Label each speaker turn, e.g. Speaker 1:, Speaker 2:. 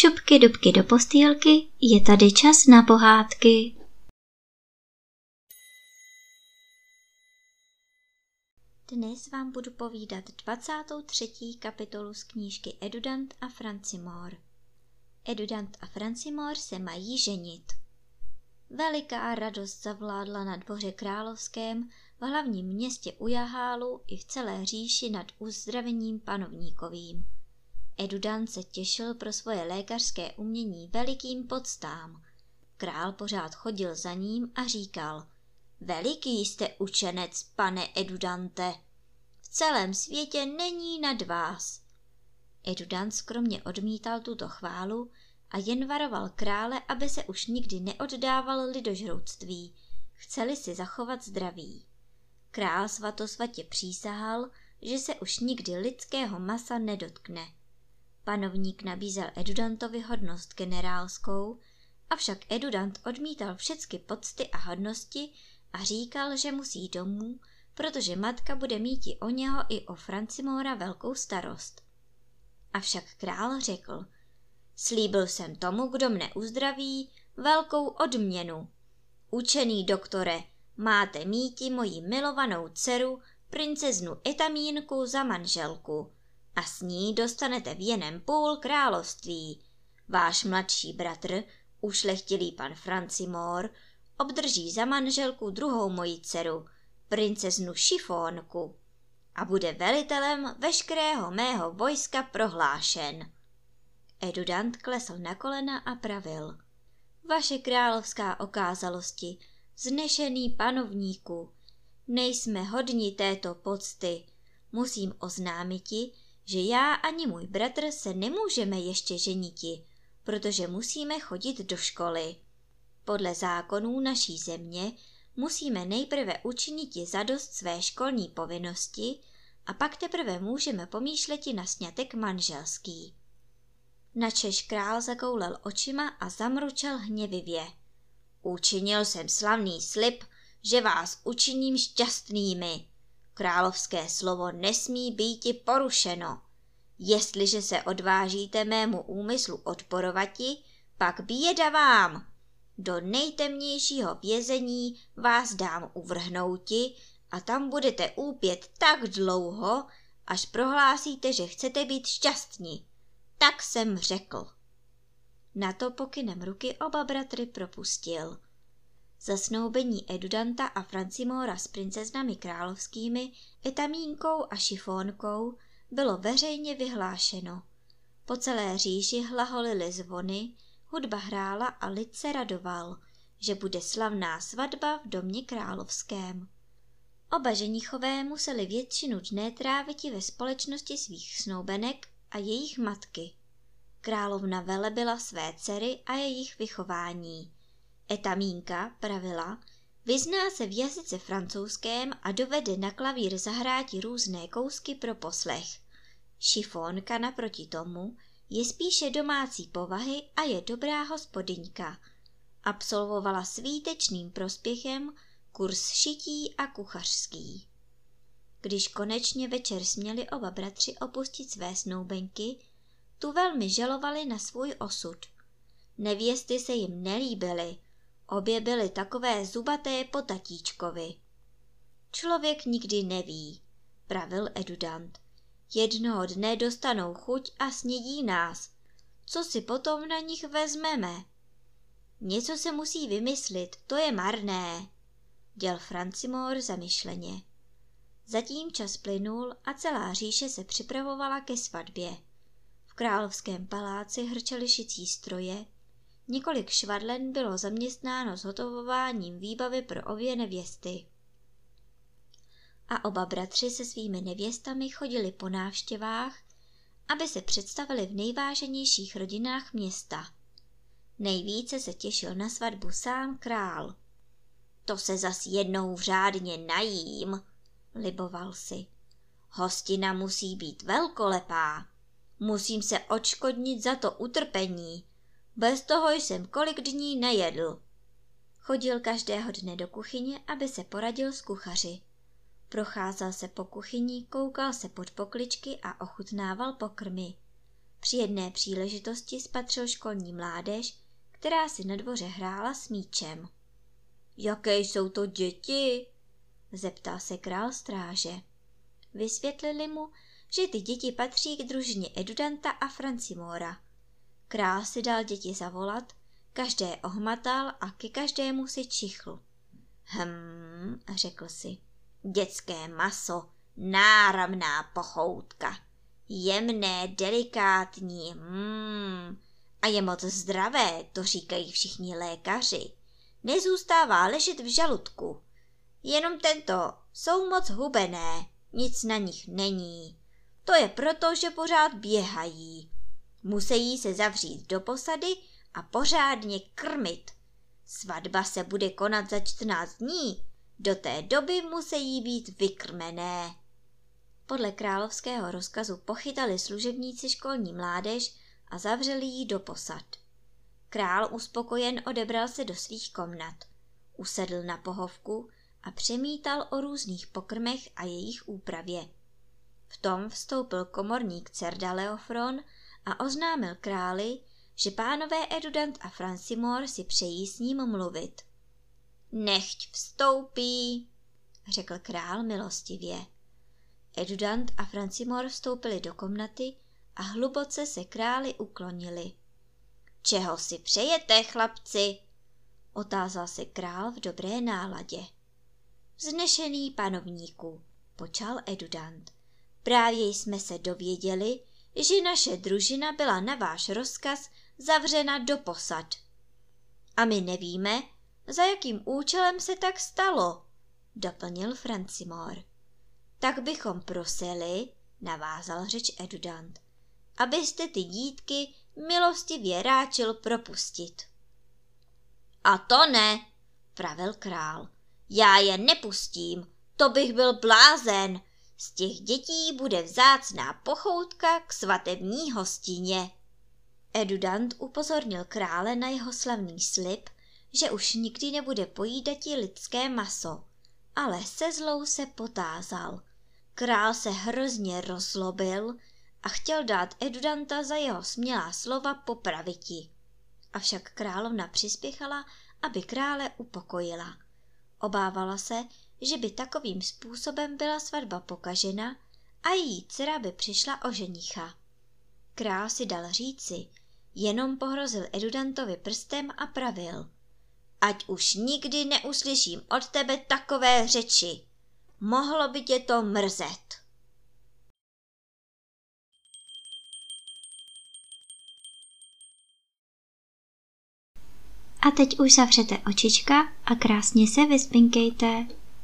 Speaker 1: Šupky dubky do postýlky, je tady čas na pohádky. Dnes vám budu povídat 23. kapitolu z knížky Edudant a Francimor. Edudant a Francimor se mají ženit. Veliká radost zavládla na dvoře královském, v hlavním městě u Jahálu i v celé říši nad uzdravením panovníkovým. Edudan se těšil pro svoje lékařské umění velikým podstám. Král pořád chodil za ním a říkal, veliký jste učenec, pane Edudante. V celém světě není nad vás. Edudant skromně odmítal tuto chválu a jen varoval krále, aby se už nikdy neoddával lidožrouctví, chceli si zachovat zdraví. Král svatosvatě přísahal, že se už nikdy lidského masa nedotkne. Panovník nabízel Edudantovi hodnost generálskou, avšak Edudant odmítal všechny pocty a hodnosti a říkal, že musí domů, protože matka bude mít i o něho i o Francimora velkou starost. Avšak král řekl, slíbil jsem tomu, kdo mne uzdraví, velkou odměnu. Učený doktore, máte míti moji milovanou dceru, princeznu Etamínku za manželku a s ní dostanete v jeném půl království. Váš mladší bratr, ušlechtilý pan Francimor, obdrží za manželku druhou moji dceru, princeznu Šifónku a bude velitelem veškerého mého vojska prohlášen. Edudant klesl na kolena a pravil. Vaše královská okázalosti, znešený panovníku, nejsme hodni této pocty. Musím oznámiti, že já ani můj bratr se nemůžeme ještě ženiti, protože musíme chodit do školy. Podle zákonů naší země musíme nejprve učinit zadost své školní povinnosti a pak teprve můžeme pomýšleti na sňatek manželský. Načež král zakoulel očima a zamručel hněvivě. Učinil jsem slavný slib, že vás učiním šťastnými. Královské slovo nesmí býti porušeno. Jestliže se odvážíte mému úmyslu odporovati, pak běda vám. Do nejtemnějšího vězení vás dám uvrhnouti a tam budete úpět tak dlouho, až prohlásíte, že chcete být šťastní. Tak jsem řekl. Na to pokynem ruky oba bratry propustil. Zasnoubení Edudanta a Francimora s princeznami královskými, Etamínkou a Šifónkou bylo veřejně vyhlášeno. Po celé říši hlaholily zvony, hudba hrála a lid se radoval, že bude slavná svatba v domě královském. Oba ženichové museli většinu dne trávit ve společnosti svých snoubenek a jejich matky. Královna velebila své dcery a jejich vychování. Etamínka pravila, vyzná se v jazyce francouzském a dovede na klavír zahráti různé kousky pro poslech. Šifónka naproti tomu je spíše domácí povahy a je dobrá hospodyňka. Absolvovala s výtečným prospěchem kurz šití a kuchařský. Když konečně večer směli oba bratři opustit své snoubenky, tu velmi žalovali na svůj osud. Nevěsty se jim nelíbily, obě byly takové zubaté po tatíčkovi. Člověk nikdy neví, pravil Edudant. Jednoho dne dostanou chuť a snědí nás. Co si potom na nich vezmeme? Něco se musí vymyslit, to je marné, děl Francimor zamyšleně. Zatím čas plynul a celá říše se připravovala ke svatbě. V královském paláci hrčely šicí stroje, několik švadlen bylo zaměstnáno s hotovováním výbavy pro obě nevěsty. A oba bratři se svými nevěstami chodili po návštěvách, aby se představili v nejváženějších rodinách města. Nejvíce se těšil na svatbu sám král. To se zas jednou řádně najím, liboval si. Hostina musí být velkolepá. Musím se odškodnit za to utrpení. Bez toho jsem kolik dní nejedl. Chodil každého dne do kuchyně, aby se poradil s kuchaři. Procházel se po kuchyni, koukal se pod pokličky a ochutnával pokrmy. Při jedné příležitosti spatřil školní mládež, která si na dvoře hrála s míčem. Jaké jsou to děti? zeptal se král stráže. Vysvětlili mu, že ty děti patří k družině Edudanta a Francimora. Král si dal děti zavolat, každé ohmatal a ke každému si čichl. Hm, řekl si, dětské maso, náramná pochoutka, jemné, delikátní, hmm, a je moc zdravé, to říkají všichni lékaři. Nezůstává ležet v žaludku. Jenom tento jsou moc hubené, nic na nich není. To je proto, že pořád běhají. Musí se zavřít do posady a pořádně krmit. Svatba se bude konat za 14 dní. Do té doby musí být vykrmené. Podle královského rozkazu pochytali služebníci školní mládež a zavřeli ji do posad. Král uspokojen odebral se do svých komnat. Usedl na pohovku a přemítal o různých pokrmech a jejich úpravě. V tom vstoupil komorník Cerdaleofron a oznámil králi, že pánové Edudant a Francimor si přejí s ním mluvit. Nechť vstoupí, řekl král milostivě. Edudant a Francimor vstoupili do komnaty a hluboce se králi uklonili. Čeho si přejete, chlapci? Otázal se král v dobré náladě. Vznešený panovníku, počal Edudant. Právě jsme se dověděli, že naše družina byla na váš rozkaz zavřena do posad. A my nevíme, za jakým účelem se tak stalo, doplnil Francimor. Tak bychom prosili, navázal řeč Edudant, abyste ty dítky milostivě ráčil propustit. A to ne, pravil král. Já je nepustím, to bych byl blázen. Z těch dětí bude vzácná pochoutka k svatební hostině. Edudant upozornil krále na jeho slavný slib, že už nikdy nebude pojídati lidské maso, ale se zlou se potázal. Král se hrozně rozlobil a chtěl dát Edudanta za jeho smělá slova popraviti. Avšak královna přispěchala, aby krále upokojila. Obávala se, že by takovým způsobem byla svatba pokažena a její dcera by přišla o ženicha. Král si dal říci, jenom pohrozil Edudantovi prstem a pravil. Ať už nikdy neuslyším od tebe takové řeči. Mohlo by tě to mrzet.
Speaker 2: A teď už zavřete očička a krásně se vyspinkejte.